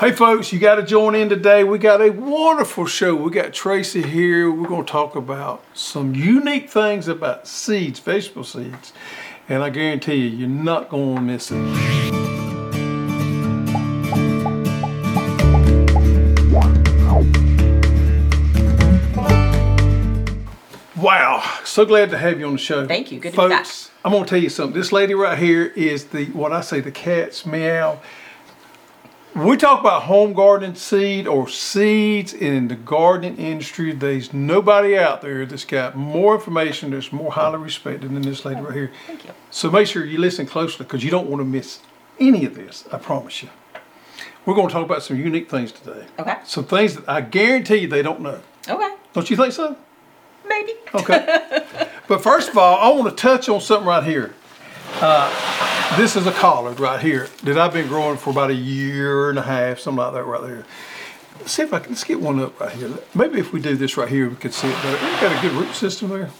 Hey folks, you got to join in today. We got a wonderful show. We got Tracy here. We're going to talk about some unique things about seeds, vegetable seeds. And I guarantee you, you're not going to miss it. Wow, so glad to have you on the show. Thank you. Good to be back. Folks, I'm going to tell you something. This lady right here is the, what I say, the cat's meow. We talk about home gardening seed or seeds in the gardening industry. There's nobody out there that's got more information that's more highly respected than this lady right here. Thank you. So make sure you listen closely because you don't want to miss any of this. I promise you. We're going to talk about some unique things today. Okay. Some things that I guarantee you they don't know. Okay. Don't you think so? Maybe. Okay. but first of all, I want to touch on something right here. Uh, this is a collard right here that I've been growing for about a year and a half, something like that right there. Let's see if I can, let's get one up right here. Maybe if we do this right here, we can see it better. It's got a good root system there.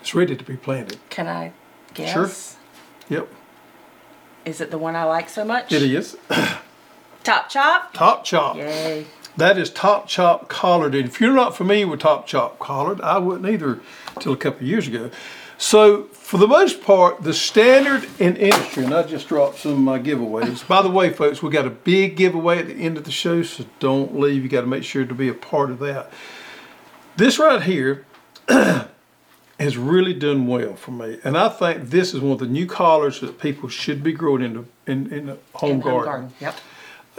It's ready to be planted. Can I guess? Sure. Yep, Is it the one I like so much? it is. Top chop. Top chop. Yay. That is top chop collard. And if you're not familiar with top chop collard, I wasn't either until a couple years ago. So for the most part, the standard in industry, and I just dropped some of my giveaways. By the way, folks, we got a big giveaway at the end of the show, so don't leave. You got to make sure to be a part of that. This right here has really done well for me, and I think this is one of the new collards that people should be growing in the in, in the home In home garden. Yep.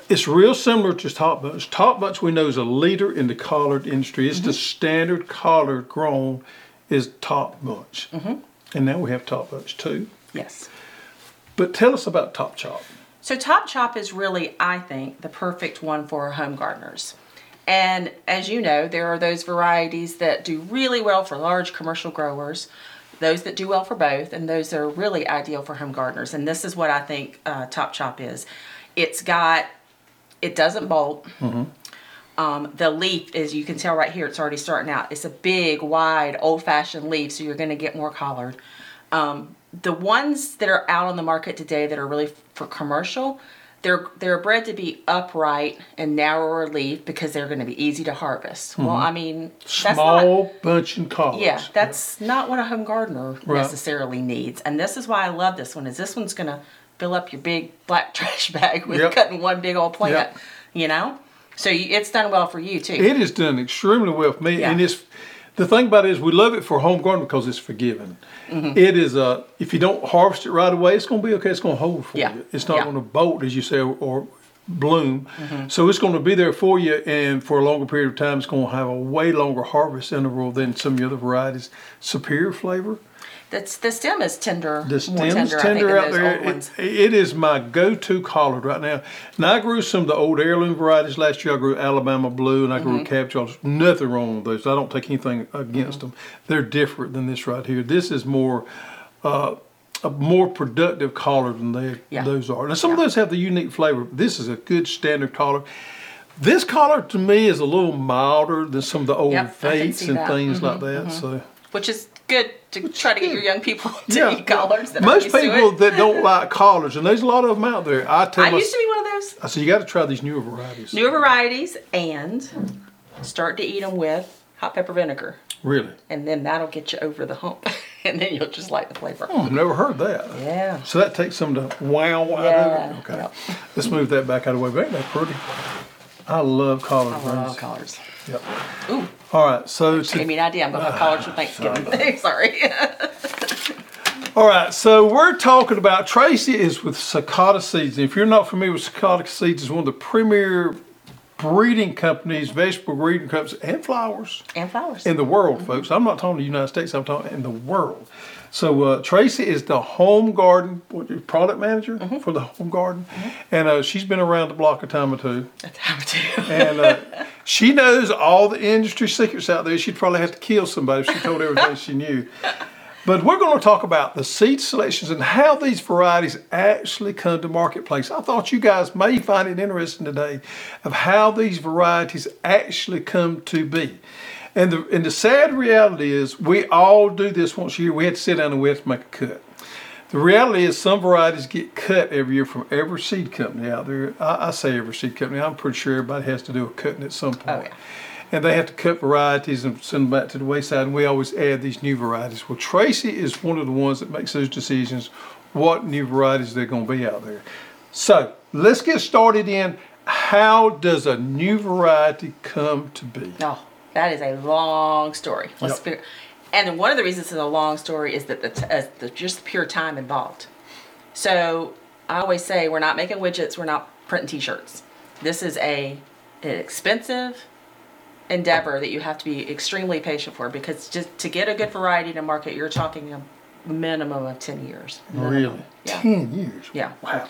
It's real similar to Top Bunch. Top Bunch we know is a leader in the collard industry. It's Mm-hmm. the standard collard grown is Top Bunch. Mm-hmm. And now we have Top Bunch too. Yes. But tell us about Top Chop. So Top Chop is really, I think, the perfect one for home gardeners. And as you know, there are those varieties that do really well for large commercial growers, those that do well for both, and those that are really ideal for home gardeners. And this is what I think uh, Top Chop is. It's got, it doesn't bolt. Um, the leaf, as you can tell right here, it's already starting out. It's a big, wide, old-fashioned leaf, so you're going to get more collared. Um, the ones that are out on the market today that are really for commercial, they're they're bred to be upright and narrower leaf because they're going to be easy to harvest. Well, I mean, that's not Small bunching collards. yeah, that's not what a home gardener Right. necessarily needs. And this is why I love this one. Is this one's going to fill up your big black trash bag with Yep. cutting one big old plant, Yep. you know? So you, it's done well for you too. It has done extremely well for me, Yeah. and it's the thing about it is we love it for home garden because it's forgiving. Mm-hmm. It is uh, if you don't harvest it right away, it's going to be okay. It's going to hold for Yeah. you. It's not Yeah. going to bolt as you say or, or bloom. Mm-hmm. So it's going to be there for you, and for a longer period of time, it's going to have a way longer harvest interval than some of the other varieties. Superior flavor. That's the stem is tender, The stem's tender, tender, out there. It, it is my go-to collard right now. Now I grew some of the old heirloom varieties last year. I grew Alabama Blue and I grew Mm-hmm. Nothing wrong with those. I don't take anything against Mm-hmm. them. They're different than this right here. This is more. Uh, a more productive collard than they, Yeah. those are. Now, some of those have the unique flavor. This is a good standard collard. This collard to me is a little milder than some of the old Yep, Vates and that. Mm-hmm, things like that. So Which is good to try to get your young people to Yeah. eat collards. That most people that don't like collards, and there's a lot of them out there. I tell I my, used to be one of those. I said you got to try these newer varieties. Newer varieties and start to eat them with hot pepper vinegar. Really? And then that'll get you over the hump. and then you'll just like the flavor. Oh, I've never heard that. Yeah. So that takes some to wow out Yeah, of it. Okay. yep. Let's move that back out of the way. Ain't that pretty? I love collard I greens. love collards. Yep. Ooh, All right. So gave me an idea. I'm going to have ah, collards for Thanksgiving. Sorry. all right. So we're talking about Tracy is with Sakata Seeds. And if you're not familiar with Sakata Seeds, it's one of the premier breeding companies, vegetable breeding companies, and flowers. and flowers. in the world, folks. I'm not talking the United States. I'm talking in the world. So uh, Tracy is the home garden product manager for the home garden, and uh, she's been around the block a time or two, That's how I do. and uh, she knows all the industry secrets out there. She'd probably have to kill somebody if she told everything she knew. But we're going to talk about the seed selections and how these varieties actually come to marketplace. I thought you guys may find it interesting today of how these varieties actually come to be. And the and the sad reality is we all do this once a year. We have to sit down and we have to make a cut. The reality is, some varieties get cut every year from every seed company out there. I, I say every seed company. I'm pretty sure everybody has to do a cutting at some oh, point. Oh, yeah. And they have to cut varieties and send them back to the wayside. And we always add these new varieties. Well, Tracy is one of the ones that makes those decisions. What new varieties they're going to be out there. So let's get started in. How does a new variety come to be? No, that is a long story. Let's Yep. figure. And one of the reasons it's a long story is that the, t- uh, the just the pure time involved. So I always say we're not making widgets. We're not printing T-shirts. This is a an expensive endeavor that you have to be extremely patient for because just to get a good variety to market, you're talking a minimum of ten years. Minimum. Really? Yeah. 10 years? Yeah. Wow.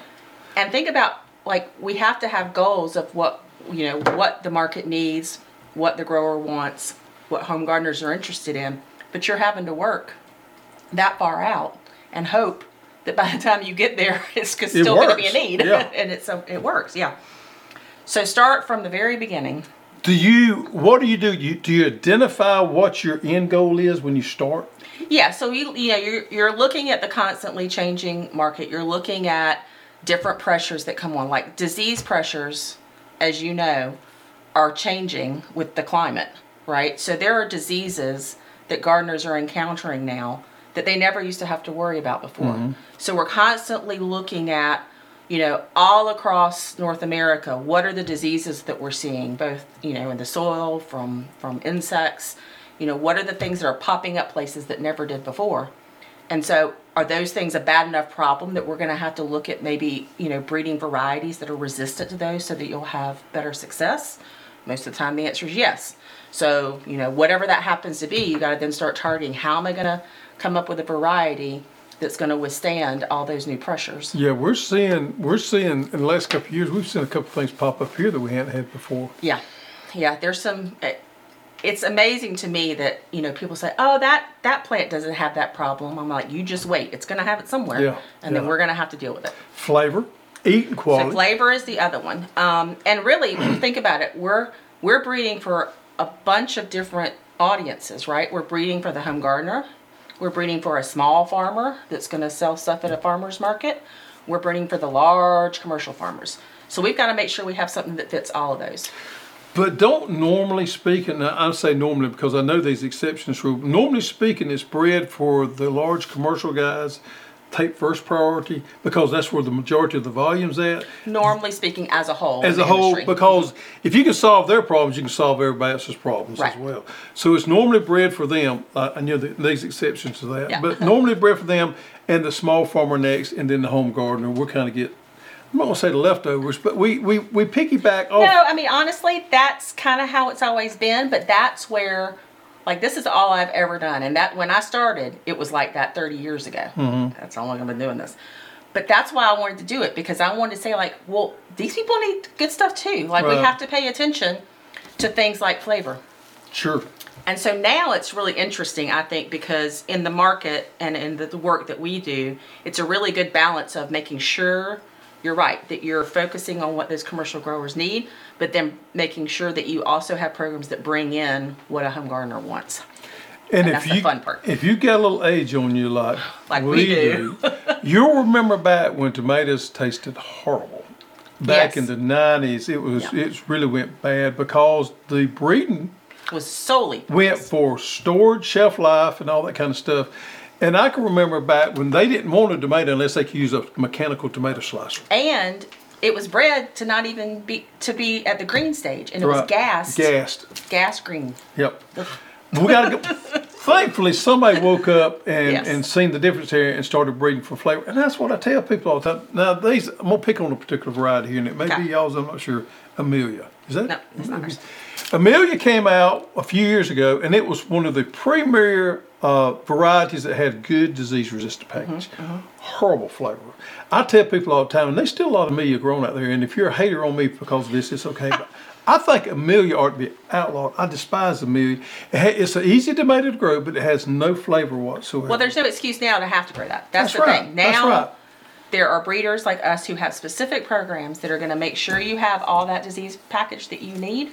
and think about like we have to have goals of what you know what the market needs what the grower wants what home gardeners are interested in but you're having to work that far out and hope that by the time you get there it's still going to be a need yeah. and it's a, it works yeah so start from the very beginning Do you, what do you do? You, do you identify what your end goal is when you start? Yeah, so you you know you're you're looking at the constantly changing market. You're looking at different pressures that come on, like disease pressures, as you know, are changing with the climate, right? So there are diseases that gardeners are encountering now that they never used to have to worry about before. Mm-hmm. So we're constantly looking at you know, all across North America, what are the diseases that we're seeing, both, you know, in the soil from from insects, you know, what are the things that are popping up places that never did before? And so are those things a bad enough problem that we're going to have to look at maybe, you know, breeding varieties that are resistant to those so that you'll have better success? Most of the time the answer is yes. So, you know, whatever that happens to be, you got to then start targeting how am I going to come up with a variety that's going to withstand all those new pressures. Yeah, we're seeing, we're seeing in the last couple of years, we've seen a couple of things pop up here that we hadn't had before. Yeah, yeah. There's some. eh, It's amazing to me that you know people say, "Oh, that that plant doesn't have that problem." I'm like, "You just wait. It's going to have it somewhere, Yeah, and then we're going to have to deal with it." Flavor, eating So quality. flavor is the other one. Um, and really, think about it, we're we're breeding for a bunch of different audiences, right? We're breeding for the home gardener. We're breeding for a small farmer that's going to sell stuff at a farmer's market. We're breeding for the large commercial farmers. So we've got to make sure we have something that fits all of those. But don't normally speaking, I say normally because I know these exceptions rule. Normally speaking, it's bred for the large commercial guys take first priority because that's where the majority of the volume's at. Normally speaking, as a whole. As a whole, industry. because if you can solve their problems, you can solve everybody else's problems Right. as well. So it's normally bred for them. Uh, I know there's exceptions to that, Yeah. but normally bred for them and the small farmer next, and then the home gardener. We'll kind of get. I'm not gonna say the leftovers, but we we we piggyback off. No, I mean honestly, that's kind of how it's always been. But that's where, like, this is all I've ever done. And that when I started, it was like that 30 years ago. Mm-hmm. That's how long I've been doing this. But that's why I wanted to do it because I wanted to say like, well, these people need good stuff too. Like we have to pay attention to things like flavor. Sure. And so now it's really interesting, I think, because in the market and in the work that we do, it's a really good balance of making sure you're right, that you're focusing on what those commercial growers need, but then making sure that you also have programs that bring in what a home gardener wants. And, And if that's the you fun part. if you got a little age on you, like Like we do. you'll remember back when tomatoes tasted horrible. Back Yes. in the nineties, it was Yeah. it really went bad because the breeding Was solely went for storage, shelf life, and all that kind of stuff. And I can remember back when they didn't want a tomato unless they could use a mechanical tomato slicer. and it was bred to not even be to be at the green stage, and it was Right. gassed, Gassed. gas green. Yep. We gotta go. Thankfully, somebody woke up and, Yes. and seen the difference here and started breeding for flavor. And that's what I tell people all the time. Now, these I'm gonna pick on a particular variety here, and it may Okay. be y'all's. I'm not sure. Amelia is that? No, it's not ours. Amelia came out a few years ago, and it was one of the premier uh, varieties that had good disease-resistant package. Horrible flavor. I tell people all the time, and there's still a lot of Amelia grown out there. And if you're a hater on me because of this, it's okay. But I think Amelia ought to be outlawed. I despise Amelia. It It's an easy tomato to grow, but it has no flavor whatsoever. Well, there's no excuse now to have to grow that. That's, That's the right. thing. Now right. there are breeders like us who have specific programs that are going to make sure you have all that disease package that you need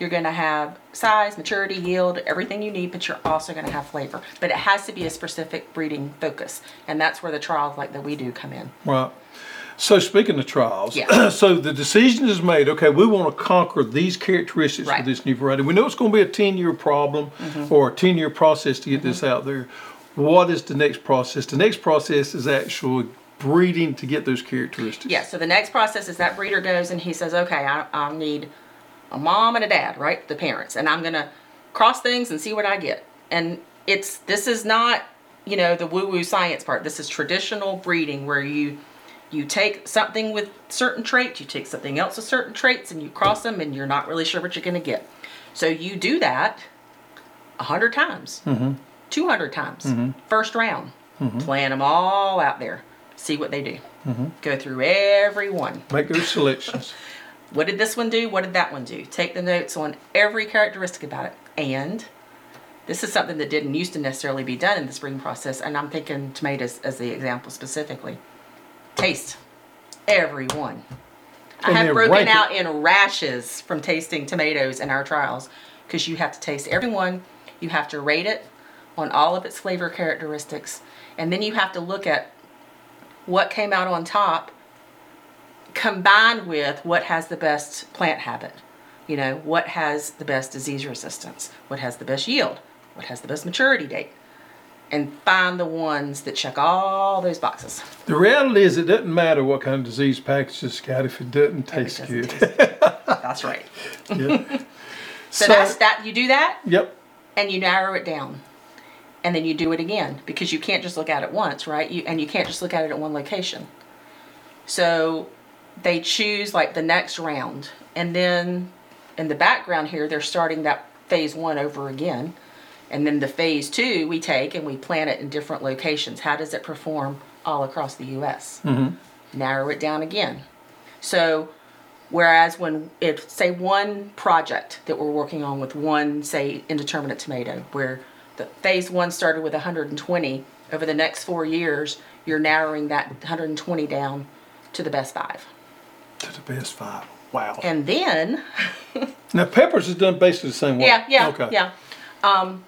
You're going to have size, maturity, yield, everything you need, but you're also going to have flavor. But it has to be a specific breeding focus, and that's where the trials like that we do come in. Right. So speaking of trials, Yeah. so the decision is made. Okay, we want to conquer these characteristics Right. of this new variety. We know it's going to be a ten-year problem Mm-hmm. or a ten-year process to get this out there. What is the next process? The next process is actually breeding to get those characteristics. Yeah, so the next process is that breeder goes and he says, okay, I, I need a mom and a dad, right? The parents. And I'm going to cross things and see what I get. And it's, this is not, you know, the woo woo science part. This is traditional breeding where you, you take something with certain traits, you take something else with certain traits, and you cross them, and you're not really sure what you're going to get. So you do that a hundred times, mm-hmm. 200 times, mm-hmm. first round. Mm-hmm. Plan them all out there, see what they do. Go through every one. Make those selections. What did this one do? What did that one do? Take the notes on every characteristic about it. And this is something that didn't used to necessarily be done in the spring process, and I'm thinking tomatoes as the example specifically. Taste every one. I have broken it. out in rashes from tasting tomatoes in our trials because you have to taste every one, you have to rate it on all of its flavor characteristics, and then you have to look at what came out on top combined with what has the best plant habit. You know, what has the best disease resistance, what has the best yield, what has the best maturity date, and find the ones that check all those boxes. The reality is, it doesn't matter what kind of disease package it's got if it doesn't If it taste doesn't good. taste good. That's right. Yeah. So, that's that. You do that, Yep. and you narrow it down, and then you do it again because you can't just look at it once, right? You and you can't just look at it at one location. So they choose like the next round, and then in the background here, they're starting that phase one over again. And then the phase two we take and we plant it in different locations. How does it perform all across the US? Mm-hmm. Narrow it down again. So, whereas when if say one project that we're working on with one say indeterminate tomato, where the phase one started with 120, over the next four years you're narrowing that 120 down to the best five. To the best five. Wow. And then now peppers is done basically the same way. Yeah, yeah, Okay. yeah. Um,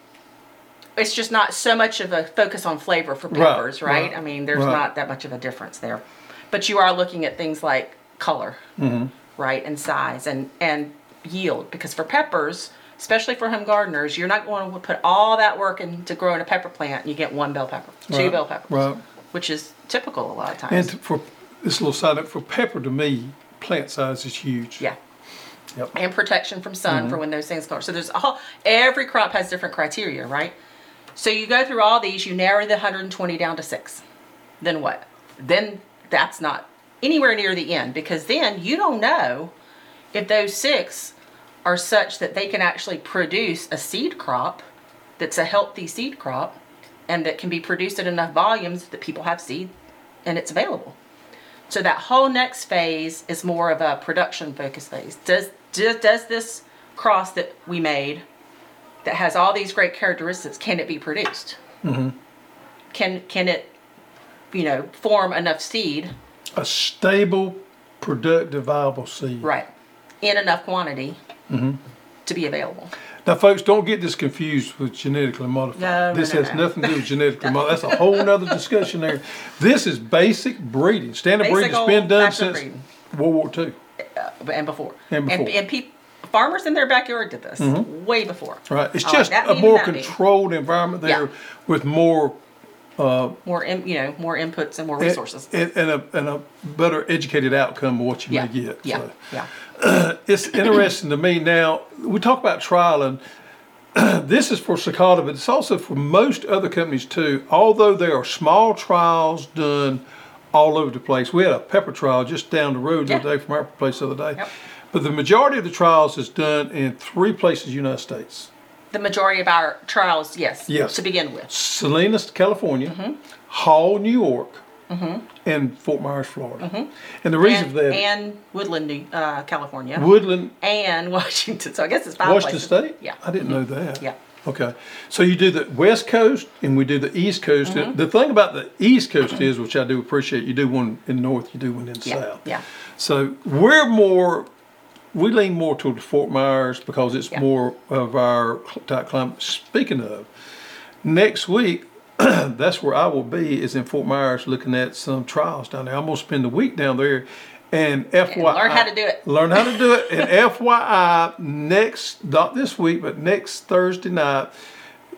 it's just not so much of a focus on flavor for peppers, right? right, I mean, there's right. not that much of a difference there, but you are looking at things like color, Mm-hmm. right, and size and and yield. Because for peppers, especially for home gardeners, you're not going to put all that work into growing a pepper plant and you get one bell pepper, two Right, bell peppers, right. which is typical a lot of times. And for this little side note, for pepper to me, plant size is huge. yeah. Yep. and protection from sun Mm-hmm. for when those things come. So there's a whole, every crop has different criteria, right? So you go through all these, you narrow the 120 down to six. Then what? Then that's not anywhere near the end because then you don't know if those six are such that they can actually produce a seed crop that's a healthy seed crop and that can be produced at enough volumes that people have seed and it's available. So that whole next phase is more of a production focus phase. Does does, does this cross that we made that has all these great characteristics can it be produced? Can can it you know form enough seed A stable, productive, viable seed. right in enough quantity Mm-hmm. to be available? Now, folks, don't get this confused with genetically modified. No, no, this no, has no. nothing to do with genetically modified. That's a whole other discussion there. This is basic breeding, standard Basic breeding that's been done since breeding. World War II. Uh, uh, and before. And before. And, and peop farmers in their backyard did this mm-hmm. way before. Right. It's just a more controlled environment there Yeah. with more Uh, more, in, you know, more inputs and more resources. And, and, a, and a better educated outcome of what you yeah. may get. Yeah. So. Yeah. it's interesting to me now. We talk about trial and this is for Sakata, but it's also for most other companies too. Although there are small trials done all over the place. We had a pepper trial just down the road the other day from our place the other day. Yep. But the majority of the trials is done in three places in the United States. The majority of our trials, yes. Yes. To begin with. Salinas, California. Hall, New York, and Fort Myers, Florida. And the reason And, for that, and Woodland, New- uh, California. Woodland, and Washington. So I guess it's five Washington places. State? Yeah. I didn't know that. Yeah. Okay. So you do the West Coast and we do the East Coast. Mm-hmm. The thing about the East Coast is, which I do appreciate, you do one in North, you do one in Yeah. South. Yeah. So we're more we lean more toward Fort Myers because it's Yeah. more of our type climate. Speaking of, next week, that's where I will be is in Fort Myers looking at some trials down there. I'm gonna spend the week down there. And FYI, learn how to do it. Learn how to do it. And FYI, next not this week, but next Thursday night,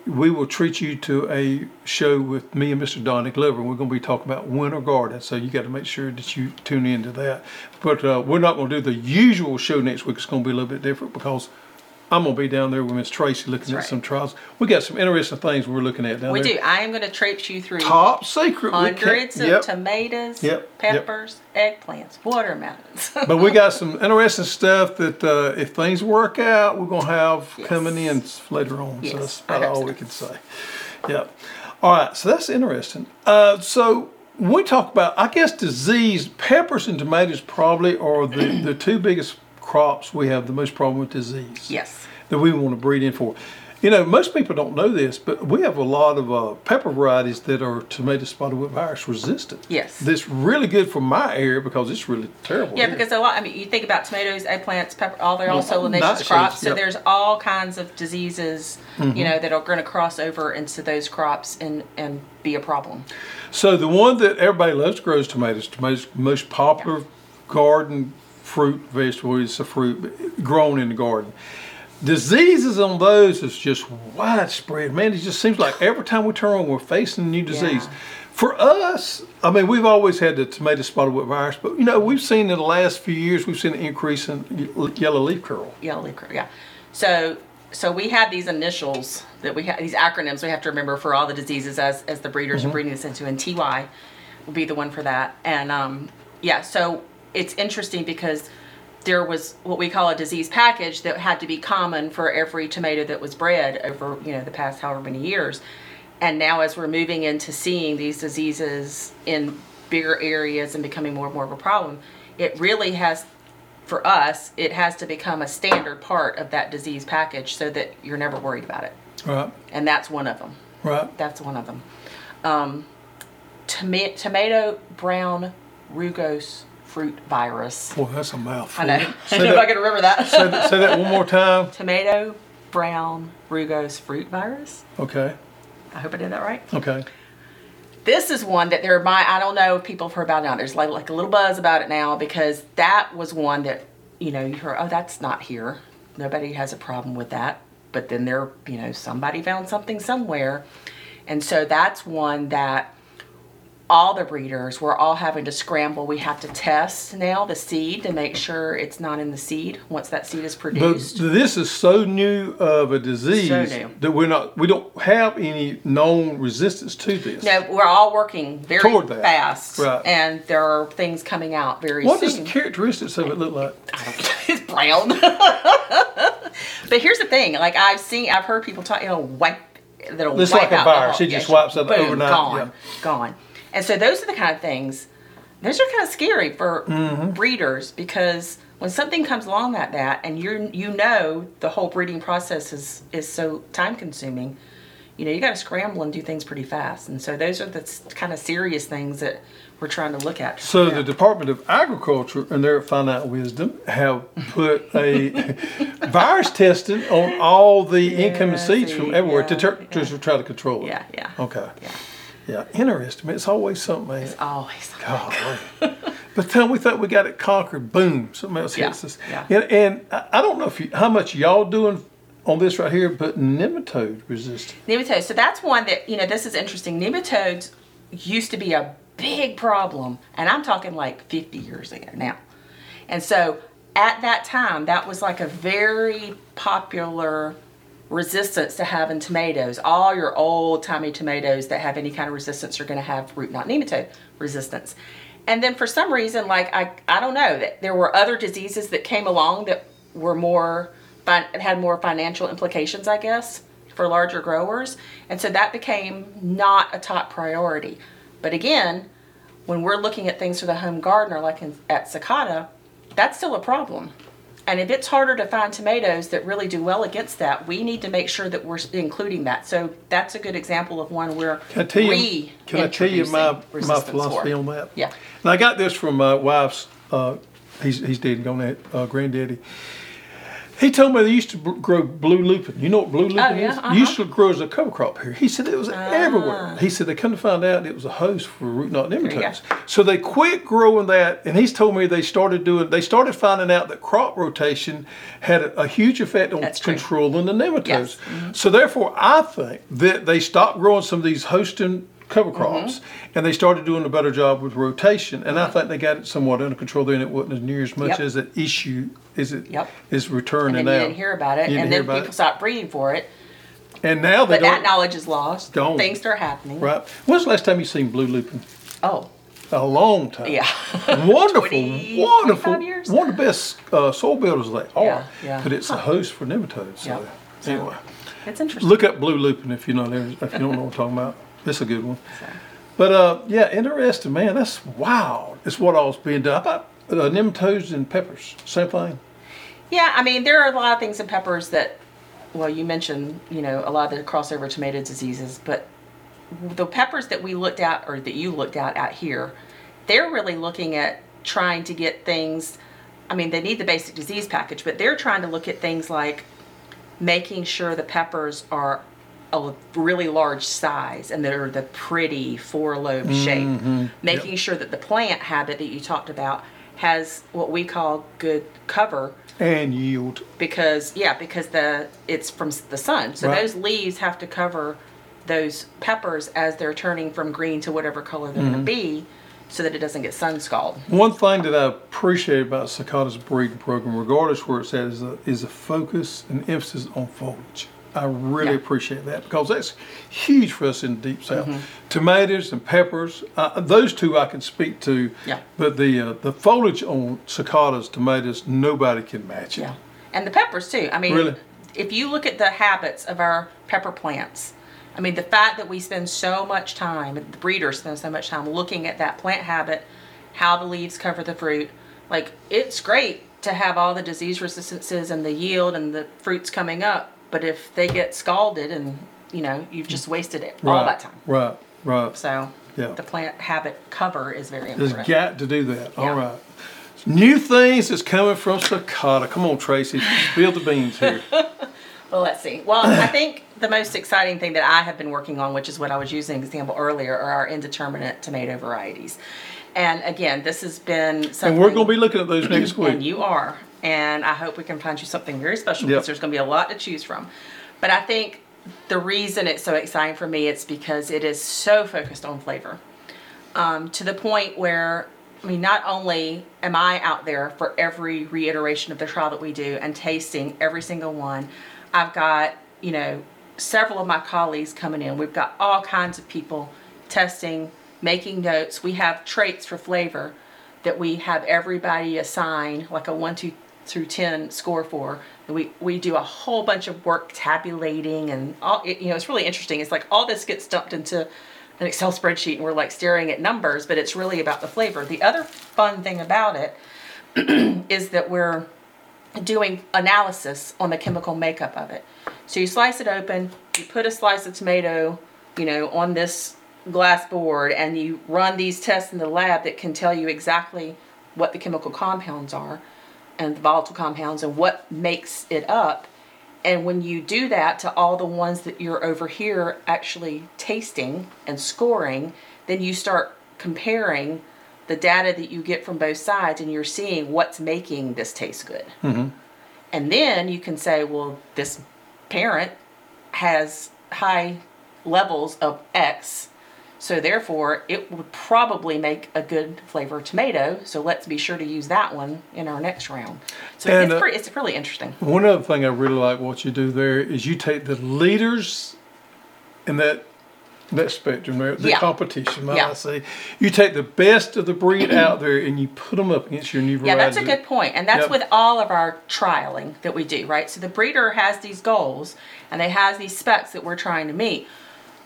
we will treat you to a show with me and Mr. Donnie Glover. And we're going to be talking about winter garden, so you got to make sure that you tune into that. But uh, we're not going to do the usual show next week. It's going to be a little bit different because I'm to be down there with Miss Tracy looking at right. some trials. We got some interesting things we're looking at down there. We there. do. I am going to traipse you through Top secret. we can't- hundreds of yep. tomatoes, Yep, yep. peppers, eggplants, watermelons. but we got some interesting stuff that uh, if things work out, we're gonna have Yes. coming in later on. Yes, so that's I about hope all so. we can say. Yep. All right. So that's interesting. Uh, so when we talk about, I guess, disease, peppers and tomatoes probably are the, the two biggest crops we have the most problem with disease yes. that we want to breed in for. You know, most people don't know this, but we have a lot of uh, pepper varieties that are tomato spotted wilt virus resistant. Yes. That's really good for my area because it's really terrible. Yeah, here. because a lot. I mean, you think about tomatoes, eggplants, pepper. All they're all Well, crops. So yep. there's all kinds of diseases, Mm-hmm. you know, that are going to cross over into those crops and and be a problem. So the one that everybody loves to grow is tomatoes. Tomatoes, most popular garden fruit vegetable is a fruit grown in the garden. Diseases on those is just widespread. Man, it just seems like every time we turn around, we're facing a new disease. Yeah. For us, I mean, we've always had the tomato spotted wilt virus, but you know, we've seen in the last few years, we've seen an increase in yellow leaf curl. Yellow leaf curl, yeah. So so we have these initials that we have these acronyms we have to remember for all the diseases as as the breeders Mm-hmm. are breeding this into, and TY will be the one for that. And um, yeah, so it's interesting because there was what we call a disease package that had to be common for every tomato that was bred over you know the past however many years. And now as we're moving into seeing these diseases in bigger areas and becoming more and more of a problem, it really has for us, it has to become a standard part of that disease package so that you're never worried about it. Right, And that's one of them. right. That's one of them. Um, toma- tomato brown rugose fruit virus. Boy, that's a mouthful. I know. I Say if I can remember that. say that, say that one more time. tomato brown rugose fruit virus. Okay, I hope I did that right. okay. This is one that there might, I don't know if people have heard about it now. There's like, like a little buzz about it now because that was one that, you know, you heard, oh, that's not here. Nobody has a problem with that. But then there, you know, somebody found something somewhere. And so that's one that all the breeders, we're all having to scramble. We have to test now the seed to make sure it's not in the seed once that seed is But produced. this is so new of a disease So that we're not, we don't have any known resistance to this. No, we're all working very fast, Right. and there are things coming out very soon. What does the characteristics of it look like? it's brown. but here's the thing: like I've seen, I've heard people talk, you know, wipe. That'll It's wipe like a virus. whole- It just yeah, wipes out boom, overnight, Gone, yeah. gone. And so those are the kind of things. Those are kind of scary for Mm-hmm. breeders because when something comes along like that, and you're you know the whole breeding process is is so time consuming. You know, you got to scramble and do things pretty fast, and so those are the kind of serious things that we're trying to look at. So Yeah. the Department of Agriculture and their finite wisdom have put a virus testing on all the incoming seeds from everywhere to, yeah, to try to control it. yeah, yeah, Okay. Yeah. Interesting. It's always something, man. It's always. Golly. By the time we thought we got it conquered, boom, something else Yeah, hits us. yeah. And, and I don't know if you, how much y'all doing on this right here, but nematode resistant. Nematodes. So that's one that, you know, this is interesting. Nematodes used to be a big problem, and I'm talking like 50 years ago now. And so at that time, that was like a very popular resistance to having tomatoes. All your old timey tomatoes that have any kind of resistance are going to have root knot nematode resistance. And then for some reason, like I, I don't know that there were other diseases that came along that were more had more financial implications, I guess, for larger growers, and so that became not a top priority. But again, when we're looking at things for the home gardener, like in, at Sakata, that's still a problem. And if it's harder to find tomatoes that really do well against that, we need to make sure that we're including that. So that's a good example of one where Can I tell you, can I tell you my, my philosophy for. on that? Yeah. And I got this from my wife's uh, he's he's dead and gone. Uh, granddaddy. He told me they used to grow blue lupin. You know what blue lupin Oh, yeah, is? uh-huh. Used to grow as a cover crop here. He said it was everywhere. He said they come to find out it was a host for root knot nematodes. So they quit growing that, and he's told me they started doing. They started finding out that crop rotation had a, a huge effect on That's true. controlling the nematodes. Yes. Mm-hmm. So therefore, I think that they stopped growing some of these hosting cover Mm-hmm. crops, and they started doing a better job with rotation. And I think they got it somewhat under control there, and it wasn't as near as much Yep. as an issue as it is Yep. And returning then you out. didn't hear about it, and then people it. stopped breeding for it. And now they But that knowledge is lost. Gone. Things start happening. Right. When's the last time you seen blue lupin? Oh, A long time. yeah. Wonderful, 20, wonderful. years? One of the best uh, soil builders they are. Yeah, yeah. But it's a host for nematodes. So Yep. Anyway, It's interesting. look up blue lupin if you know if you don't know what I'm talking about. It's a good one. But uh, yeah, interesting, man. That's wild. It's what all's being done. How about uh, nematodes and peppers? Same thing. Yeah, I mean, there are a lot of things in peppers that, well, you mentioned, you know, a lot of the crossover tomato diseases, but the peppers that we looked at or that you looked at out here, they're really looking at trying to get things. I mean, they need the basic disease package, but they're trying to look at things like making sure the peppers are a really large size and they're the pretty four lobe shape. Mm-hmm. Making sure that the plant habit that you talked about has what we call good cover And yield. because yeah because the it's from the sun so Right. those leaves have to cover those peppers as they're turning from green to whatever color they're going to mm-hmm. be so that it doesn't get sun scald One thing that I appreciate about Sakata's breeding program, regardless where it's at, is a, is a focus and emphasis on foliage. I really Yeah. appreciate that because that's huge for us in the deep south. Mm-hmm. Tomatoes and peppers, uh, those two I can speak to. Yeah. But the uh, the foliage on Sakata's, tomatoes, nobody can match it. yeah and the peppers too i mean Really? if you look at the habits of our pepper plants i mean the fact that we spend so much time the breeders spend so much time looking at that plant habit how the leaves cover the fruit like it's great to have all the disease resistances and the yield and the fruits coming up but if they get scalded and you know you've just wasted it all that time Right. Right. so Yeah. the plant habit cover is very There's important got to do that. All Yeah. right. New things is coming from Sakata. Come on, Tracy. Spill the beans here. Well, let's see. Well, I think the most exciting thing that I have been working on, which is what I was using example earlier, are our indeterminate tomato varieties. And again, this has been something. and we're going to be looking at those next week. And you are. And I hope we can find you something very special Yep. because there's going to be a lot to choose from. But I think the reason it's so exciting for me it's because it is so focused on flavor. Um, to the point where I mean, not only am I out there for every reiteration of the trial that we do and tasting every single one, I've got, you know, several of my colleagues coming in. We've got all kinds of people testing, making notes. We have traits for flavor that we have everybody assign like a one, two through 10 score for. We, we do a whole bunch of work tabulating and all, it, you know, it's really interesting. It's like all this gets dumped into an Excel spreadsheet and we're like staring at numbers, but it's really about the flavor. The other fun thing about it is that we're doing analysis on the chemical makeup of it. So you slice it open, you put a slice of tomato, you know, on this glass board and you run these tests in the lab that can tell you exactly what the chemical compounds are and the volatile compounds and what makes it up. And when you do that to all the ones that you're over here actually tasting and scoring, then you start comparing the data that you get from both sides and you're seeing what's making this taste good. Mm-hmm. And then you can say, well, this parent has high levels of X, so therefore it would probably make a good flavor tomato. So let's be sure to use that one in our next round. So And, it's, uh, pretty, it's really interesting. One other thing I really like what you do there is you take the leaders in that that spectrum there, the Yeah. competition, might Yeah. I say. You take the best of the breed out there and you put them up against your new variety. Yeah, that's a good point. And that's Yep. with all of our trialing that we do, right? So the breeder has these goals and they has these specs that we're trying to meet.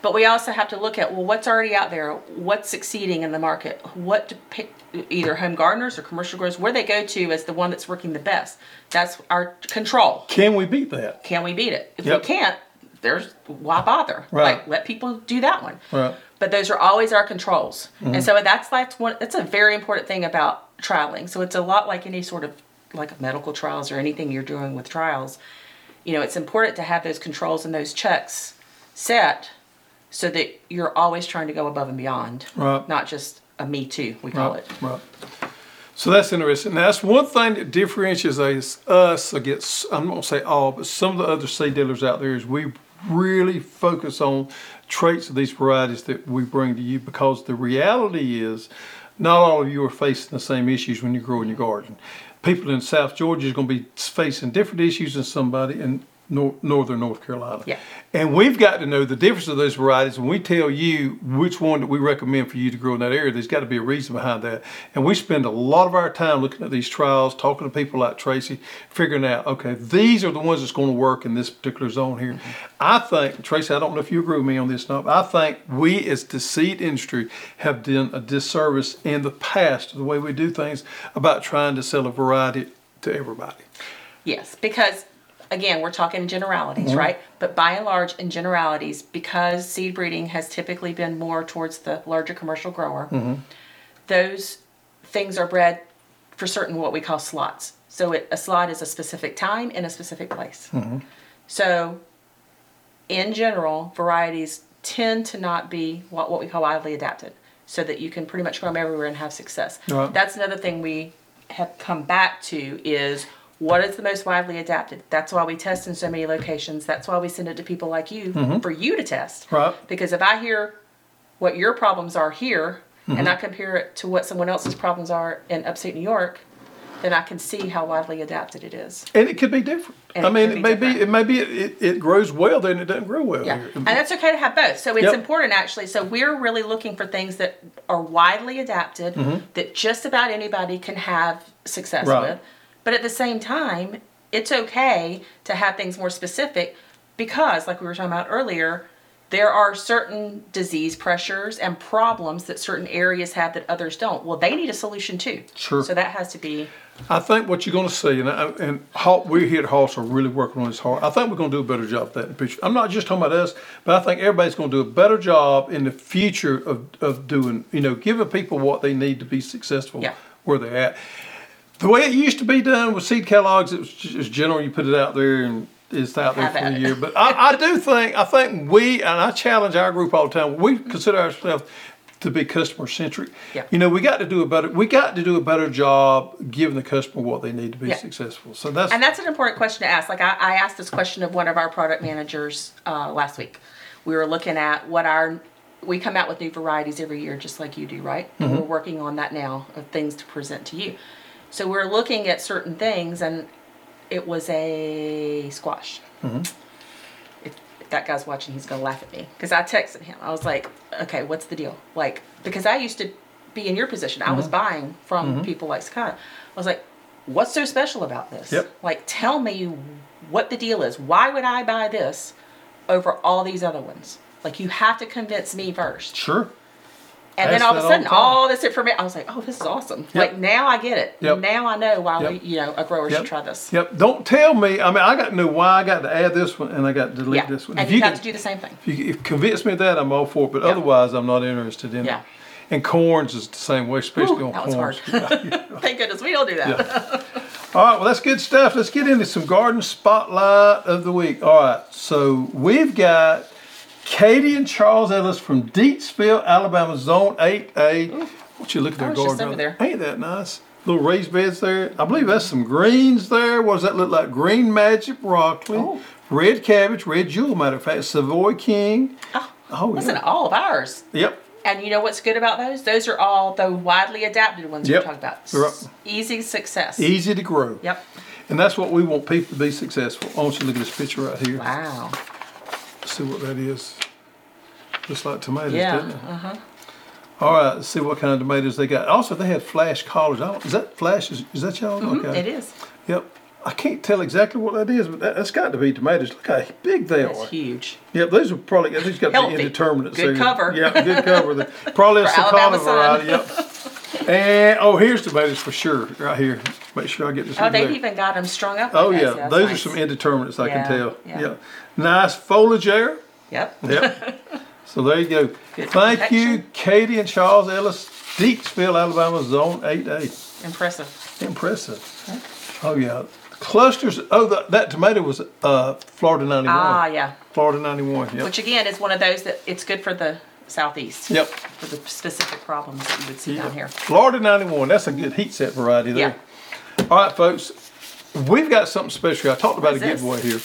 But we also have to look at well, what's already out there, what's succeeding in the market, what pa- either home gardeners or commercial growers, where they go to as the one that's working the best. That's our control. Can we beat that? Can we beat it? If Yep. we can't, there's why bother? Right. Like let people do that one. Right. But those are always our controls, Mm-hmm. and so that's that's one. That's a very important thing about trialing. So it's a lot like any sort of like medical trials or anything you're doing with trials. You know, it's important to have those controls and those checks set so that you're always trying to go above and beyond. Right. Not just a me too, we call Right, it. right. So that's interesting. Now, that's one thing that differentiates us- against, I'm not gonna say all, but some of the other seed dealers out there is we really focus on traits of these varieties that we bring to you because the reality is not all of you are facing the same issues when you grow in your garden. People in South Georgia is gonna be facing different issues than somebody in nor- northern North Carolina. Yeah. And we've got to know the difference of those varieties. When we tell you which one that we recommend for you to grow in that area, there's got to be a reason behind that. And we spend a lot of our time looking at these trials, talking to people like Tracy, figuring out, okay, these are the ones that's going to work in this particular zone here. Mm-hmm. I think, Tracy, I don't know if you agree with me on this or not, but I think we as the seed industry have done a disservice in the past, the way we do things, about trying to sell a variety to everybody. Yes, because again, we're talking generalities, Mm-hmm. right? But by and large, in generalities, because seed breeding has typically been more towards the larger commercial grower, Mm-hmm. those things are bred for certain what we call slots. So it, a slot is a specific time in a specific place. Mm-hmm. So, in general, varieties tend to not be what, what we call widely adapted, so that you can pretty much grow them everywhere and have success. Right. That's another thing we have come back to is what is the most widely adapted. That's why we test in so many locations. That's why we send it to people like you for you to test. Mm-hmm. Right. Because if I hear what your problems are here Mm-hmm. and I compare it to what someone else's problems are in upstate New York, then I can see how widely adapted it is. And it could be different. And I it mean, it be may be, it may be, it, it grows well then it doesn't grow well Yeah, here. and that's okay to have both. So it's Yep. important actually. So we're really looking for things that are widely adapted that just about anybody can have success Mm-hmm. Right. with. But at the same time, it's okay to have things more specific because, like we were talking about earlier, there are certain disease pressures and problems that certain areas have that others don't. Well, they need a solution too. Sure. So that has to be I think what you're going to see, and, I- and we here at Hoss are really working on this hard. I think we're going to do a better job of that in the future. I'm not just talking about us, but I think everybody's going to do a better job in the future of, of doing, you know, giving people what they need to be successful Yeah. where they're at. The way it used to be done with seed catalogs, it was just general. You put it out there and it's out there for it. year. But I, I do think, I think we, and I challenge our group all the time. We consider ourselves to be customer centric. Yeah. You know, we got to do a better. We got to do a better job giving the customer what they need to be Yeah. successful. So that's And that's an important question to ask. Like I, I asked this question of one of our product managers uh, last week. We were looking at what our we come out with new varieties every year, just like you do, right? And we're working on that now of things to present to you. So we're looking at certain things, and it was a squash. Mm-hmm. If, if that guy's watching, he's gonna laugh at me because I texted him. I was like, "Okay, what's the deal?" Like because I used to be in your position. I was mm-hmm. buying from mm-hmm. people like Scott. I was like, "What's so special about this?" Yep. Like, tell me what the deal is. Why would I buy this over all these other ones? Like, you have to convince me first. sure. And then all of a all sudden, time. all this information, I was like, "Oh, this is awesome!" Like now I get it. Yep. Now I know why we, you know, a grower Yep. should try this. Yep. Don't tell me. I mean, I got to know why I got to add this one and I got to delete Yeah. this one. And If you, have can- to do the same thing. If you convince me of that, I'm all for it. But Yeah. otherwise, I'm not interested in Yeah. it. And corns is the same way, especially Ooh, on that corns. Thank goodness we don't do that. All right, well, that's good stuff. Let's get into some garden spotlight of the week. All right, so we've got Katie and Charles Ellis from Deatsville, Alabama, Zone 8A. Why don't you look at their garden? over there. Ain't that nice? Little raised beds there. I believe that's some greens there. What does that look like? Green magic broccoli, Oh. red cabbage, red jewel, matter of fact, Savoy King. Oh, Oh, listen, yeah. all of ours. Yep. And you know what's good about those? Those are all the widely adapted ones Yep. we're talking about. S- Easy success. Easy to grow. Yep. And that's what we want people to be successful. I want you to look at this picture right here. Wow. See what that is. Just like tomatoes, Yeah. doesn't it? Uh-huh. All right, let's see what kind of tomatoes they got. Also, they had flash collards. Is that flash? Is, is that y'all? Okay. Mm-hmm. It is. Yep. I can't tell exactly what that is, but that, that's got to be tomatoes. Look how big they It's are. huge. Yep, these are probably these got to Healthy. be indeterminate. Good so- cover. Yeah, good cover. Probably a Sakata variety. Yep. And oh, here's tomatoes for sure, right here. Make sure I get this. Oh, they've there. even got them strung up. Oh yeah, that, so that's those nice. are some indeterminates. I Yeah, can tell. yeah. Yeah. Nice foliage there. Yep. Yep. So there you go. Good Thank you. Katie and Charles Ellis, Deatsville, Alabama, Zone 8A. Impressive. Impressive. Oh, yeah. Clusters, oh, that, that tomato was uh, Florida 91. Ah, yeah. Florida 91, yep. Which again is one of those that it's good for the southeast. Yep. For the specific problems that you would see down here. Florida 91, that's a good heat set variety there. All right, folks, we've got something special. I talked about a What is giveaway here.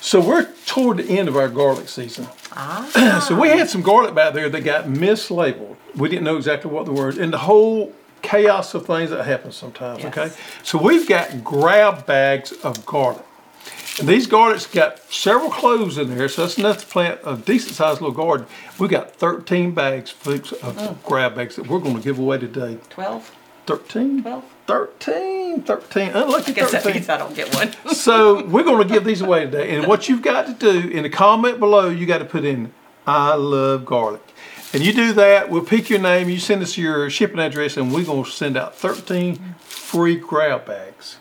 So we're toward the end of our garlic season. Ah. So we had some garlic back there that got mislabeled. We didn't know exactly what the word, and the whole chaos of things that happens sometimes, Yes. okay? So we've got grab bags of garlic. And these garlics got several cloves in there, so that's enough to plant a decent sized little garden. We got 13 bags, folks, of Oh. grab bags that we're going to give away today. 12? 13? 12? 13, 13, unlucky I guess that means I don't get one. So we're going to give these away today. And what you've got to do in the comment below, you got to put in "I love garlic," and you do that. We'll pick your name. You send us your shipping address, and we're going to send out 13 hmm. free grab bags.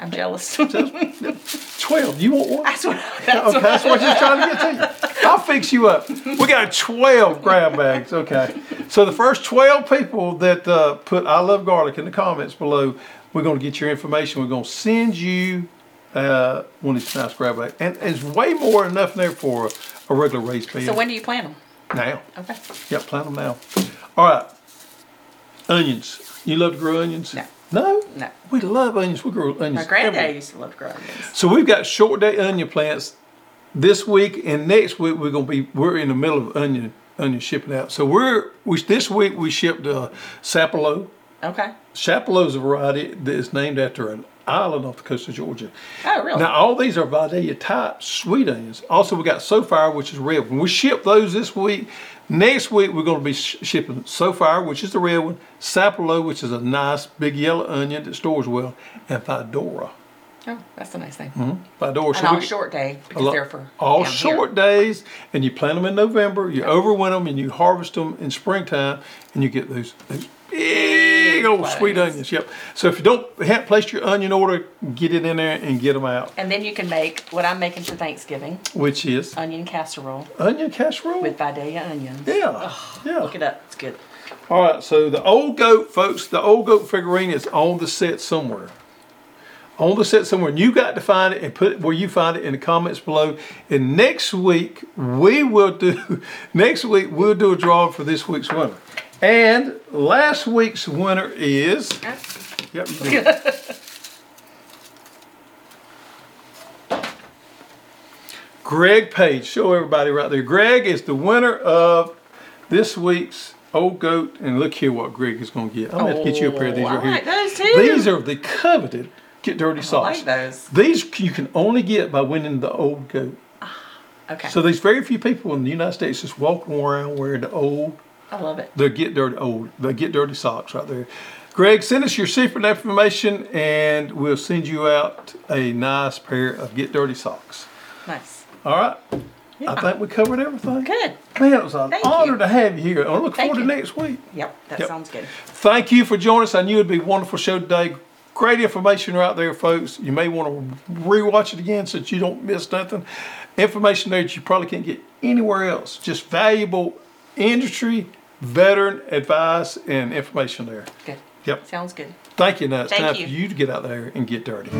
I'm jealous. 12. You want one? that's what, that's Okay, that's what you're trying to get to. you. I'll fix you up. We got 12 grab bags. Okay. So the first 12 people that uh, put I love garlic in the comments below, we're going to get your information. We're going to send you uh, one of these nice grab bags. And it's way more than enough there for a, a regular raised bed. So when do you plant them? now. Okay. Yep, plant them now. All right. Onions. You love to grow onions? No. No? No. We love onions. We grow onions. My granddad used to love growing onions. So we've got short day onion plants this week and next week we're gonna be we're in the middle of onion onion shipping out. So we're we this week we shipped uh, Sapelo. Okay. Sapelo is a variety that is named after an island off the coast of Georgia. Oh, really? Now all these are Vidalia type sweet onions. Also we got Sofire, which is red. When we ship those this week, next week we're going to be sh- shipping Sofire, which is the red one, Sapelo, which is a nice big yellow onion that stores well, and Fedora. Oh, that's a nice thing. Mm-hmm. Fedora. And So all short day because lot- they're for all short days, and you plant them in November. You overwinter them, and you harvest them in springtime, and you get those, those big old sweet onions. Yep. So if you don't haven't placed your onion order, get it in there and get them out. And then you can make what I'm making for Thanksgiving: Which is onion casserole onion casserole. with Vidalia onions. yeah, yeah. Look it up; it's good. All right. So the old goat, folks, the old goat figurine is on the set somewhere. On the set somewhere, and you got to find it and put it where you find it in the comments below. And next week we will do. Next week we'll do a drawing for this week's winner. And last week's winner is. Yep. Greg Page. Show everybody right there. Greg is the winner of this week's Old Goat. And look here what Greg is going to get. I'm going to have to get you a pair of these Oh, I right here. those too. These are the coveted Get Dirty I socks. like those. These you can only get by winning the Old Goat. Ah, okay. So there's very few people in the United States just walking around wearing the old I love it. the get dirty oh, old the get dirty socks right there. Greg, send us your secret information and we'll send you out a nice pair of get dirty socks. Nice. All right. Yeah. I think we covered everything. Good. Man, it was an Thank honor you. to have you here. I look Thank forward to next week. Yep. That Yep. sounds good. Thank you for joining us. I knew it'd be a wonderful show today. Great information right there, folks. You may want to rewatch it again so that you don't miss nothing. Information there that you probably can't get anywhere else. Just valuable industry, veteran advice, and information there. Good. Yep. Sounds good. Thank you. Now it's Thank time you. for you to get out there and get dirty.